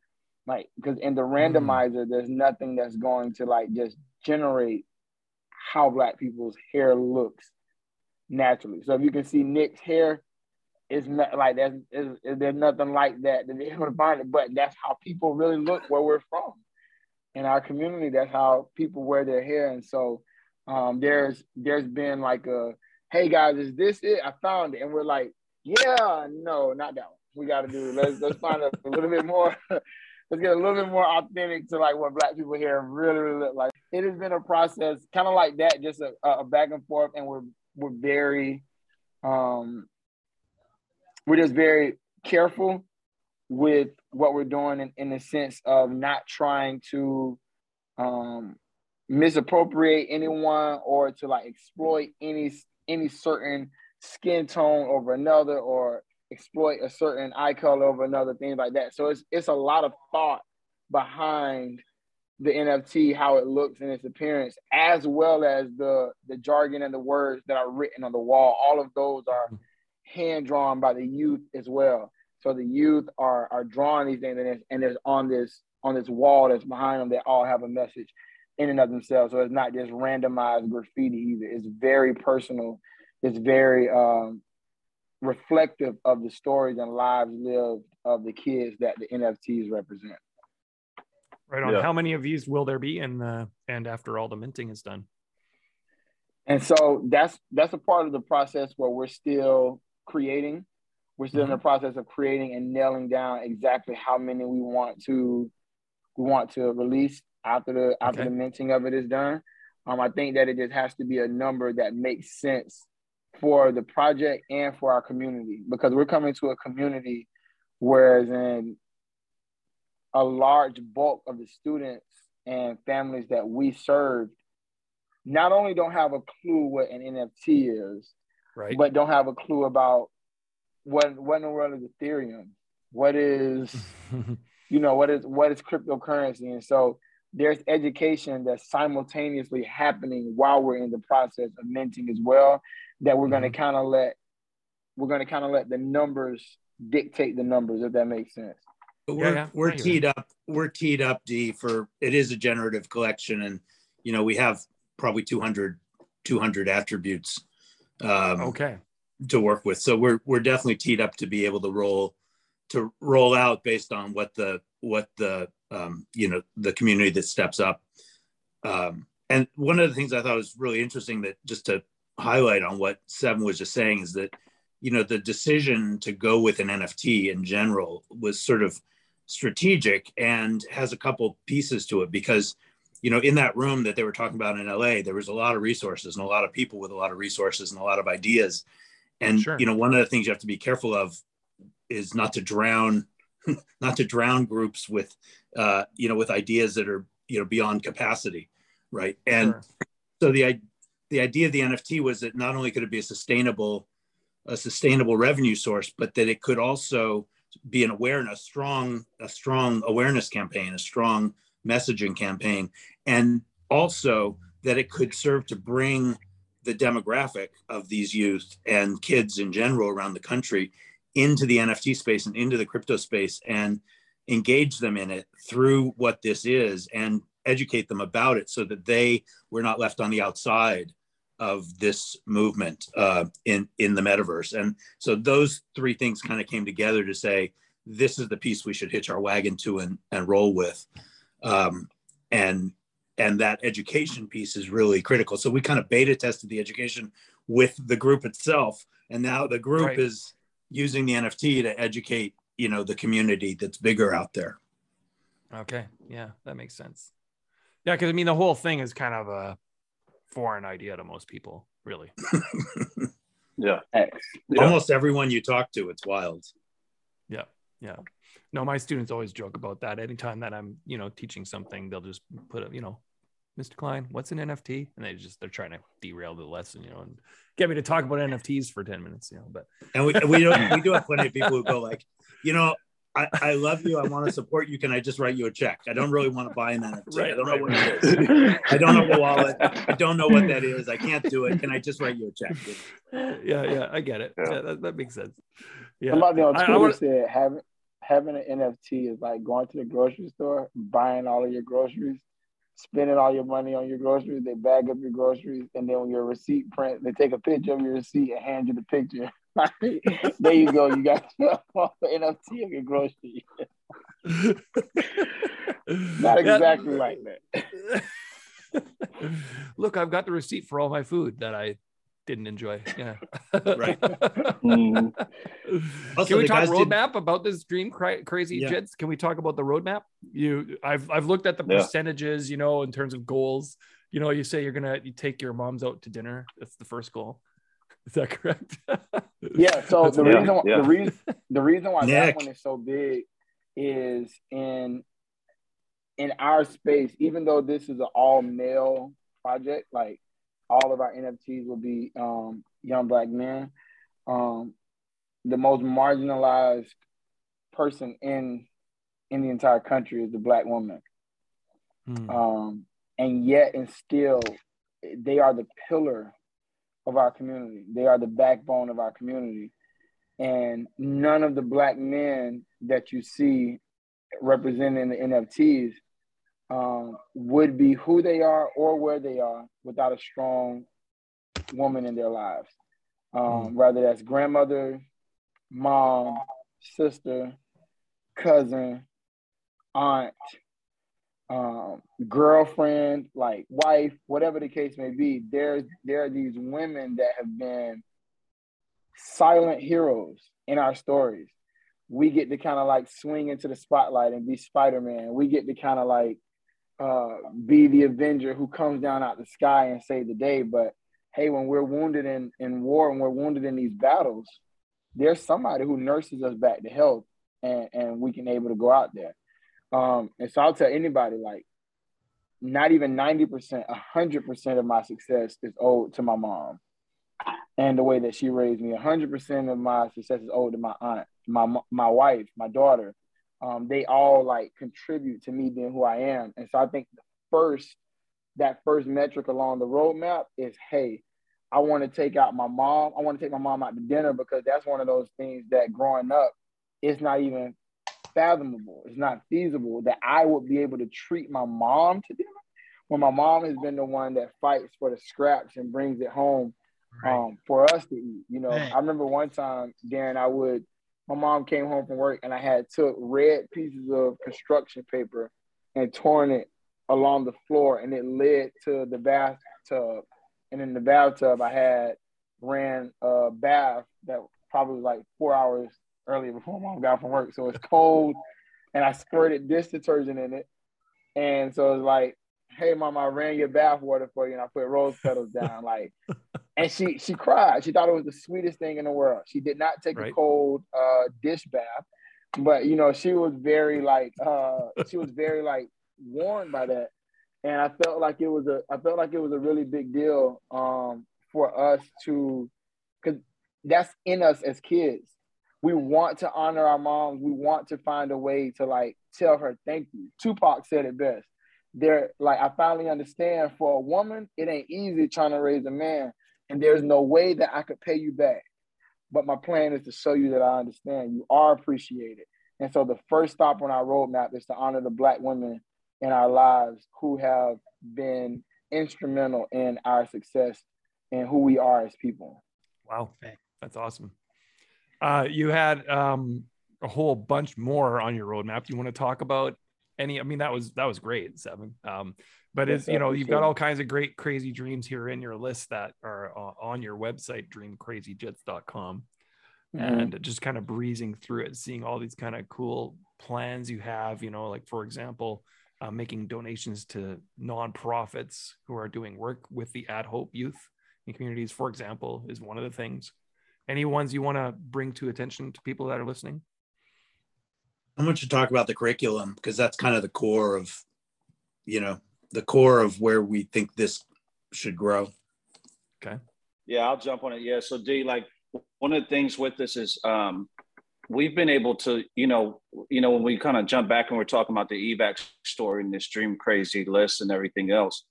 Like, because in the mm. randomizer, mm there's nothing that's going to like just generate how black people's hair looks naturally. So if you can see Nick's hair, it's not like there's, there's nothing like that to be <laughs> able to find it, but that's how people really look where we're from. In our community, that's how people wear their hair. And so um, there's there's been like a, hey guys, is this it? I found it, and we're like, yeah, no, not that one. We got to do. Let's let's find a, a little bit more. <laughs> let's get a little bit more authentic to like what Black people here really really look like. It has been a process, kind of like that, just a, a back and forth, and we're we're very, um, we're just very careful with what we're doing in, in the sense of not trying to um, misappropriate anyone or to like exploit any any certain skin tone over another or exploit a certain eye color over another things like that so it's it's a lot of thought behind the nft how it looks and its appearance as well as the the jargon and the words that are written on the wall all of those are hand drawn by the youth as well so the youth are are drawing these things and it's, and it's on this on this wall that's behind them that all have a message in and of themselves. So it's not just randomized graffiti either. It's very personal. It's very um, reflective of the stories and lives lived of the kids that the NFTs represent. Right on. Yeah. How many of these will there be in the and after all the minting is done? And so that's that's a part of the process where we're still creating. We're still mm-hmm. in the process of creating and nailing down exactly how many we want to we want to release after the after okay. the minting of it is done. Um, I think that it just has to be a number that makes sense for the project and for our community because we're coming to a community whereas in a large bulk of the students and families that we serve not only don't have a clue what an NFT is, right, but don't have a clue about what what in the world is Ethereum, what is <laughs> you know what is what is cryptocurrency, and so there's education that's simultaneously happening while we're in the process of minting as well that we're mm-hmm. going to kind of let we're going to kind of let the numbers dictate the numbers if that makes sense but we're, yeah, we're teed up we're teed up d for it is a generative collection and you know we have probably 200 200 attributes um, okay to work with so we're we're definitely teed up to be able to roll to roll out based on what the what the um, you know the community that steps up. Um, and one of the things I thought was really interesting that just to highlight on what Seven was just saying is that you know the decision to go with an NFT in general was sort of strategic and has a couple pieces to it because you know in that room that they were talking about in LA there was a lot of resources and a lot of people with a lot of resources and a lot of ideas and sure. you know one of the things you have to be careful of is not to drown <laughs> not to drown groups with uh, you know with ideas that are you know beyond capacity right and sure. so the the idea of the nft was that not only could it be a sustainable a sustainable revenue source but that it could also be an awareness strong a strong awareness campaign a strong messaging campaign and also that it could serve to bring the demographic of these youth and kids in general around the country into the NFT space and into the crypto space and engage them in it through what this is and educate them about it so that they were not left on the outside of this movement uh, in in the metaverse. And so those three things kind of came together to say this is the piece we should hitch our wagon to and, and roll with. Um, and and that education piece is really critical. So we kind of beta tested the education with the group itself, and now the group right. is using the NFT to educate, you know, the community that's bigger out there. Okay. Yeah, that makes sense. Yeah, because I mean the whole thing is kind of a foreign idea to most people, really. <laughs> Yeah. X. Almost everyone you talk to, it's wild. Yeah. Yeah. No, my students always joke about that. Anytime that I'm, you know, teaching something, they'll just put a, you know, Mr. Klein, what's an NFT? And they just they're trying to derail the lesson, you know, and get me to talk about NFTs for 10 minutes, you know. But and we we do we do have plenty of people who go like, you know, I, I love you. I want to support you. Can I just write you a check? I don't really want to buy an NFT. Right, I don't right, know what right. it is. I don't know the wallet. I don't know what that is. I can't do it. Can I just write you a check? Yeah, yeah, I get it. Yeah, yeah that, that, makes sense. Yeah. Somebody on Twitter I, I wanna... said having having an NFT is like going to the grocery store, buying all of your groceries, spending all your money on your groceries. They bag up your groceries, and then when your receipt print, they take a picture of your receipt and hand you the picture. <laughs> there you go. You got <laughs> the NFT of your groceries. <laughs> Not exactly like that. Look, I've got the receipt for all my food that I didn't enjoy. Yeah. right. Mm. Also, Can we talk roadmap did... about this dream cra- crazy yeah. jets? Can we talk about the roadmap? You, I've I've looked at the yeah. percentages. You know, in terms of goals. You know, you say you're gonna you take your moms out to dinner. That's the first goal. Is that correct? yeah. So the reason yeah. the reason the reason why Nick. that one is so big is in in our space. Even though this is an all male project, like all of our NFTs will be um, young black men. Um, the most marginalized person in in the entire country is the black woman. Hmm. Um, and yet and still they are the pillar of our community. They are the backbone of our community. And none of the black men that you see representing the NFTs um, would be who they are or where they are without a strong woman in their lives. Um, mm. Whether that's grandmother, mom, sister, cousin, aunt, um, girlfriend, like wife, whatever the case may be, there's there are these women that have been silent heroes in our stories. We get to kind of like swing into the spotlight and be Spider-Man. We get to kind of like uh, be the Avenger who comes down out the sky and save the day. But hey, when we're wounded in, in war and we're wounded in these battles, there's somebody who nurses us back to health and, and we can able to go out there. Um, and so I'll tell anybody like not even 90%, 100% of my success is owed to my mom and the way that she raised me. 100% of my success is owed to my aunt, my, my wife, my daughter. Um, they all like contribute to me being who I am. And so I think the first, that first metric along the roadmap is, hey, I want to take out my mom. I want to take my mom out to dinner because that's one of those things that growing up, it's not even fathomable. It's not feasible that I would be able to treat my mom to dinner when my mom has been the one that fights for the scraps and brings it home right. um, for us to eat. You know, Man. I remember one time, Darren, I would, my mom came home from work and I had took red pieces of construction paper and torn it along the floor and it led to the bathtub. And in the bathtub, I had ran a bath that probably was like four hours earlier before mom got from work. So it's cold and I squirted dish detergent in it. And so it's like, hey mom, I ran your bath water for you and I put rose petals down. Like <laughs> and she she cried. She thought it was the sweetest thing in the world. She did not take right. a cold uh, dish bath. But you know, she was very like uh, she was very like warned by that. And I felt like it was a I felt like it was a really big deal um, for us to because that's in us as kids we want to honor our moms. We want to find a way to like tell her thank you. Tupac said it best. There, like I finally understand for a woman, it ain't easy trying to raise a man, and there's no way that I could pay you back. But my plan is to show you that I understand. You are appreciated. And so the first stop on our roadmap is to honor the black women in our lives who have been instrumental in our success and who we are as people. Wow. That's awesome. Uh, you had um, a whole bunch more on your roadmap. Do you want to talk about any? I mean, that was that was great, seven. Um, but it's you know you've got all kinds of great crazy dreams here in your list that are uh, on your website dreamcrazyjets.com mm-hmm. and just kind of breezing through it seeing all these kind of cool plans you have you know like for example uh, making donations to nonprofits who are doing work with the At Hope youth in communities for example is one of the things Any ones you want to bring to attention to people that are listening? I want you to talk about the curriculum because that's kind of the core of, you know, the core of where we think this should grow. Okay. Yeah, I'll jump on it. Yeah. So D, like one of the things with this is um we've been able to, you know, you know, when we kind of jump back and we're talking about the evac story and this dream crazy list and everything else,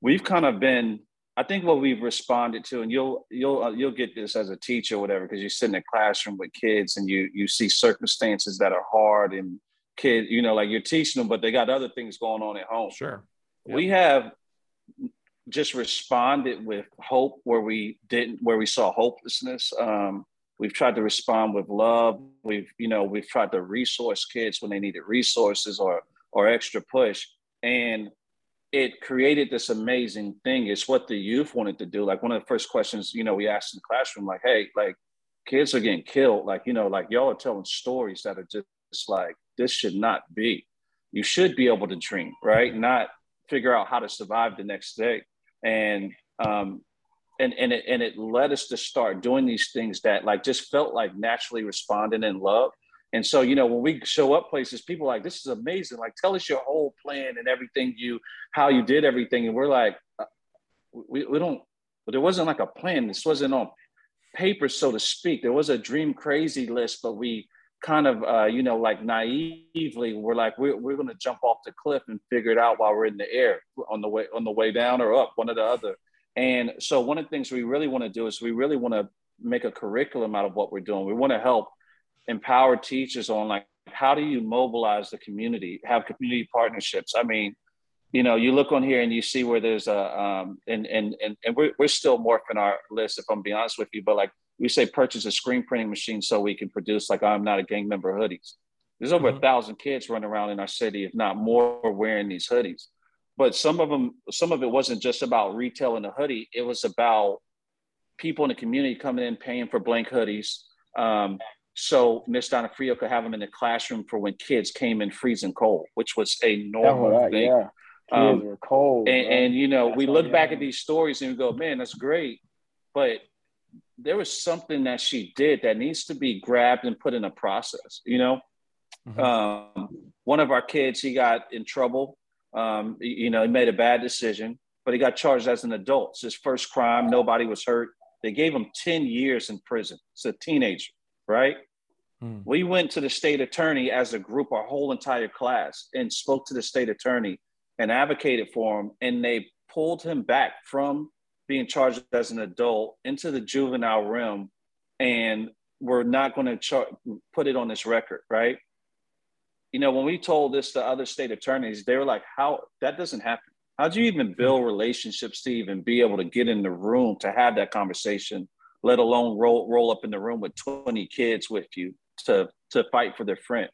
we've kind of been I think what we've responded to, and you'll you'll uh, you'll get this as a teacher, or whatever, because you sit in a classroom with kids and you you see circumstances that are hard and kid, you know, like you're teaching them, but they got other things going on at home. Sure. We have just responded with hope where we didn't, where we saw hopelessness. Um, we've tried to respond with love. We've you know we've tried to resource kids when they needed resources or or extra push, and it created this amazing thing. It's what the youth wanted to do. Like one of the first questions, you know, we asked in the classroom, like, hey, like kids are getting killed. Like, you know, like y'all are telling stories that are just like, this should not be. You should be able to dream, right? Not figure out how to survive the next day. And um, and and it and it led us to start doing these things that like just felt like naturally responding in love and so, you know, when we show up places, people like, this is amazing. Like, tell us your whole plan and everything you, how you did everything. And we're like, uh, we, we don't, but there wasn't like a plan. This wasn't on paper, so to speak. There was a dream crazy list, but we kind of, uh, you know, like naively, we're like, we're, we're going to jump off the cliff and figure it out while we're in the air on the way, on the way down or up, one or the other. And so one of the things we really want to do is we really want to make a curriculum out of what we're doing. We want to help empower teachers on like how do you mobilize the community, have community partnerships. I mean, you know, you look on here and you see where there's a um, and and and and we're we're still morphing our list if I'm being honest with you, but like we say purchase a screen printing machine so we can produce like I'm not a gang member hoodies. There's over mm-hmm. a thousand kids running around in our city, if not more, wearing these hoodies. But some of them, some of it wasn't just about retailing a hoodie. It was about people in the community coming in, paying for blank hoodies, um, so Miss Donofrio could have them in the classroom for when kids came in freezing cold, which was a normal thing. Yeah. Um, kids were cold. And, and, you know, we look back at these stories and we go, man, that's great. But there was something that she did that needs to be grabbed and put in a process, you know? Mm-hmm. Um, one of our kids, he got in trouble. Um, you know, he made a bad decision, but he got charged as an adult. It's his first crime. Nobody was hurt. They gave him 10 years in prison. It's a teenager right? Mm. We went to the state attorney as a group, our whole entire class, and spoke to the state attorney and advocated for him. And they pulled him back from being charged as an adult into the juvenile realm. And we're not going to char- put it on this record, right? You know, when we told this to other state attorneys, they were like, how that doesn't happen. How do you even build relationships to even be able to get in the room to have that conversation let alone roll roll up in the room with 20 kids with you to to fight for their friend.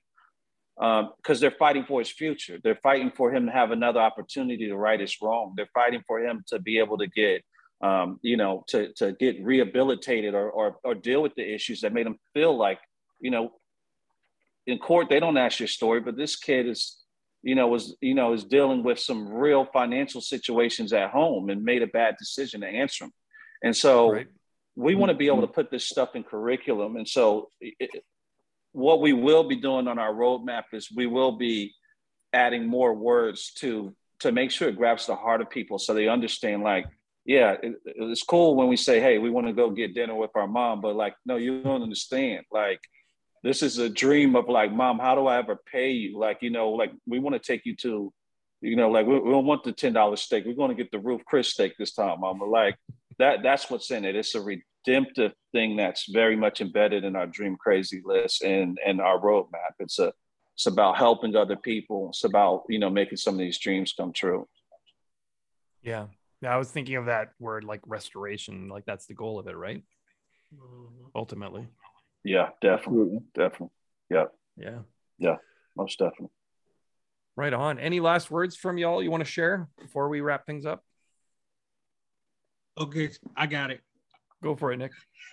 Because um, they're fighting for his future. They're fighting for him to have another opportunity to right his wrong. They're fighting for him to be able to get um, you know to, to get rehabilitated or, or or deal with the issues that made him feel like you know in court they don't ask your story but this kid is you know was you know is dealing with some real financial situations at home and made a bad decision to answer them and so right we want to be able to mm-hmm. put this stuff in curriculum. And so, it, what we will be doing on our roadmap is we will be adding more words to to make sure it grabs the heart of people so they understand like yeah it, it's cool when we say hey we want to go get dinner with our mom but like no you don't understand like this is a dream of like mom how do i ever pay you like you know like we want to take you to you know like we, we don't want the $10 steak we're going to get the Ruth's Chris steak this time mama like that that's what's in it. It's a redemptive thing that's very much embedded in our dream crazy list and and our roadmap. It's a it's about helping other people. It's about you know making some of these dreams come true. Yeah, yeah. I was thinking of that word like restoration. Like that's the goal of it, right? Mm-hmm. Ultimately. Yeah, definitely, definitely. Yeah. Yeah. Yeah, most definitely. Right on. Any last words from y'all you want to share before we wrap things up? Okay, I got it. Go for it, Nick. <laughs>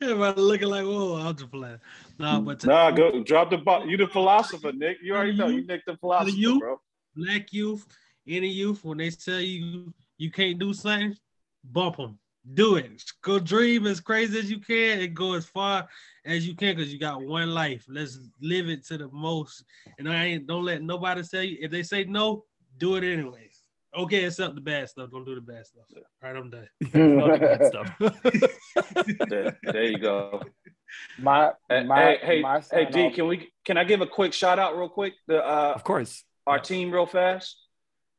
Everybody looking like, whoa, I'll just play. No, but nah, go drop the ball. You the philosopher, Nick. You already know you Nick the philosopher, the youth, bro. Black youth, any youth, when they tell you you can't do something, bump them, do it. Go dream as crazy as you can and go as far as you can because you got one life. Let's live it to the most. And I ain't don't let nobody say if they say no, do it anyways. Okay, accept the bad stuff. Don't do the bad stuff. All right, I'm done. <laughs> the bad stuff. <laughs> there, there, you go. My, my hey hey, hey D, can we can I give a quick shout out real quick? The uh, of course our team real fast.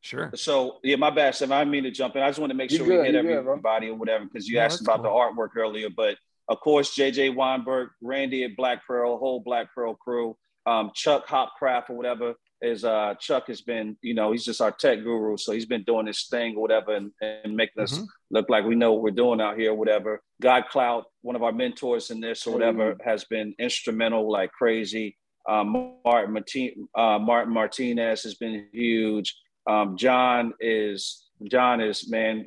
Sure. So yeah, my bad, Sam. I mean to jump in. I just want to make sure we hit everybody good, or whatever because you asked about cool. the artwork earlier. But of course, JJ Weinberg, Randy at Black Pearl, whole Black Pearl crew, um, Chuck Hopcraft or whatever is uh Chuck has been, you know, he's just our tech guru. So he's been doing this thing or whatever and, and making us mm-hmm. look like we know what we're doing out here or whatever. God Cloud, one of our mentors in this or whatever, mm-hmm. has been instrumental like crazy. Um, Martin, Martin, uh, Martin Martinez has been huge. Um, John is John is man.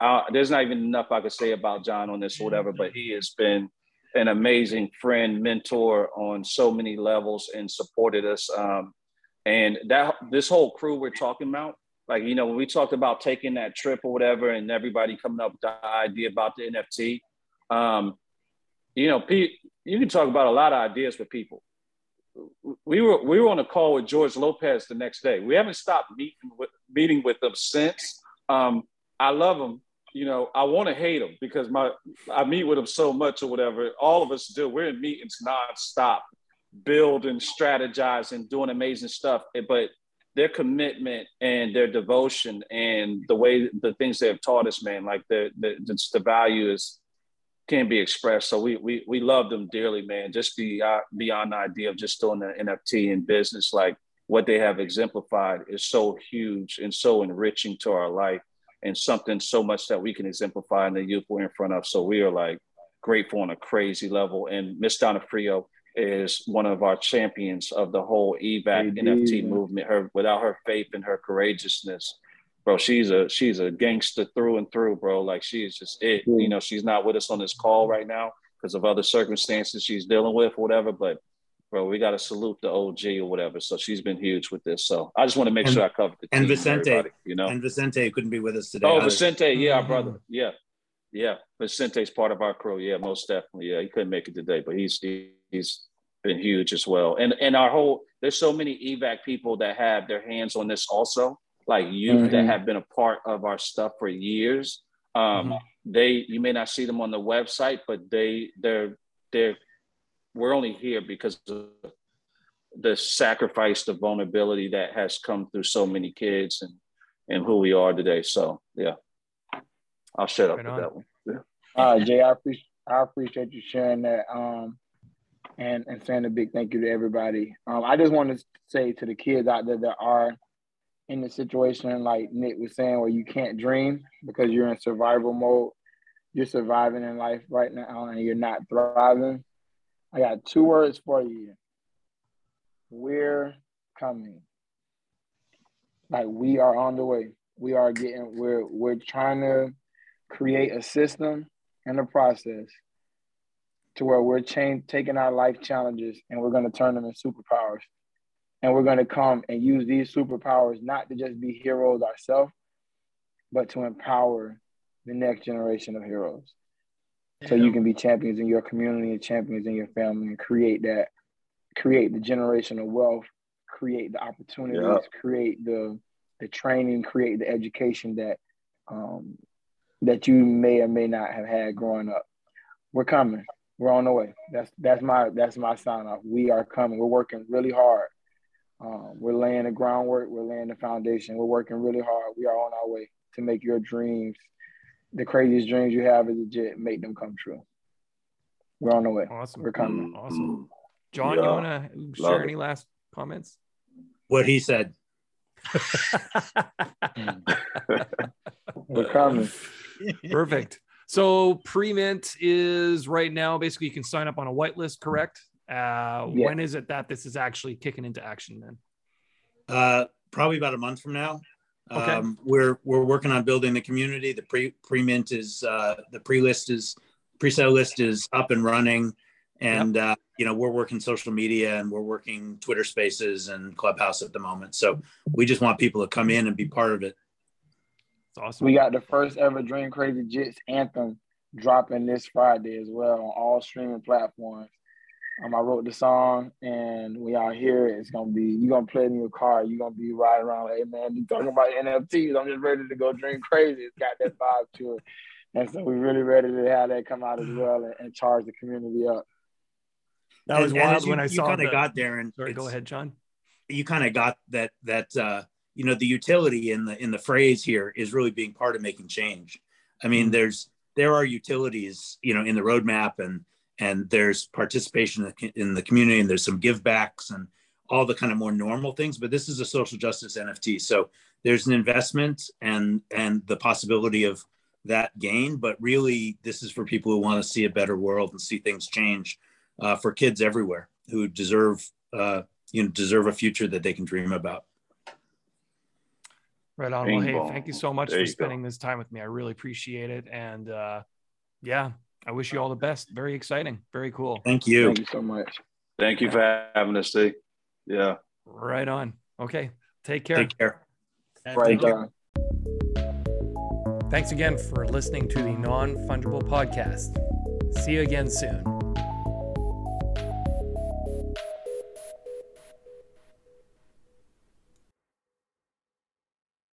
Uh, there's not even enough I could say about John on this or whatever, but he has been an amazing friend, mentor on so many levels, and supported us. Um, and that this whole crew we're talking about, like you know, when we talked about taking that trip or whatever, and everybody coming up with the idea about the NFT, um, you know, Pete, you can talk about a lot of ideas with people we were we were on a call with George Lopez the next day. We haven't stopped meeting with meeting with them since. Um, I love him. You know, I want to hate him because my I meet with him so much or whatever. All of us do. We're in meetings nonstop, building, and doing amazing stuff. But their commitment and their devotion and the way the things they have taught us, man, like the the, the value is can't be expressed. So we we we love them dearly, man. Just the uh, beyond the idea of just doing the NFT in business, like what they have exemplified is so huge and so enriching to our life, and something so much that we can exemplify in the youth we're in front of. So we are like grateful on a crazy level. And Miss Donofrio is one of our champions of the whole evac NFT movement. Her without her faith and her courageousness bro, she's a she's a gangster through and through, bro. Like she is just it. You know, she's not with us on this call right now because of other circumstances she's dealing with, whatever. But bro, we got to salute the OG or whatever. So she's been huge with this. So I just want to make and, sure I covered the and Vicente, you know, and Vicente couldn't be with us today. Oh, either. Vicente, yeah, our brother, yeah, yeah. Vicente's part of our crew, yeah, most definitely. Yeah, he couldn't make it today, but he's he's been huge as well. And and our whole there's so many evac people that have their hands on this also like youth mm-hmm. that have been a part of our stuff for years. Um, mm-hmm. They you may not see them on the website, but they they're they're we're only here because of the sacrifice, the vulnerability that has come through so many kids and and who we are today. So yeah, I'll shut up right with on. that one. Yeah. All right, Jay, I appreciate I appreciate you sharing that. Um, and and saying a big thank you to everybody. Um, I just want to say to the kids out there that are in the situation like Nick was saying, where you can't dream because you're in survival mode, you're surviving in life right now and you're not thriving. I got two words for you. We're coming. Like we are on the way. We are getting we're we're trying to create a system and a process to where we're change, taking our life challenges and we're going to turn them into superpowers and we're going to come and use these superpowers not to just be heroes ourselves, but to empower the next generation of heroes. Yeah. So you can be champions in your community and champions in your family and create that, create the generational wealth, create the opportunities, yeah. create the the training, create the education that um, that you may or may not have had growing up. We're coming. We're on the way. That's that's my that's my sign off. We are coming. We're working really hard um, we're laying the groundwork, we're laying the foundation, we're working really hard. We are on our way to make your dreams, the craziest dreams you have as a jet, make them come true. We're on the way. Awesome. We're coming. Mm-hmm. Awesome. John, yeah. you want to share any last comments? What he said. <laughs> We're coming. Perfect. So pre-mint is right now. Basically, you can sign up on a whitelist, correct? Uh, yeah. When is it that this is actually kicking into action then? Uh, probably about a month from now. Okay. Um, we're we're working on building the community. The pre pre mint is uh, the pre list is pre sale list is up and running, and yep. uh, you know we're working social media and we're working Twitter Spaces and Clubhouse at the moment. So we just want people to come in and be part of it. Awesome. We got the first ever Dream Crazy Jets anthem dropping this Friday as well on all streaming platforms. Um, I wrote the song, and we all hear it. It's gonna be you're gonna play it in your car. You're gonna be riding around like, hey man, you talking about NFTs? I'm just ready to go dream crazy. It's got that vibe to it, and so we're really ready to have that come out as well and, and charge the community up. That was and, wild and when you, I saw. You kind of got there, and sorry, go ahead, John. You kind of got that that uh, you know the utility in the in the phrase here is really being part of making change. I mean, mm-hmm. there's there are utilities, you know, in the roadmap and and there's participation in the community and there's some give backs and all the kind of more normal things but this is a social justice nft so there's an investment and and the possibility of that gain but really this is for people who want to see a better world and see things change uh, for kids everywhere who deserve uh, you know deserve a future that they can dream about right on well hey thank you so much there for spending go. this time with me i really appreciate it and uh, yeah I wish you all the best. Very exciting. Very cool. Thank you. Thank you so much. Thank you for having us, Steve. Yeah. Right on. Okay. Take care. Take care. Right on. Thanks again for listening to the Non Fungible Podcast. See you again soon.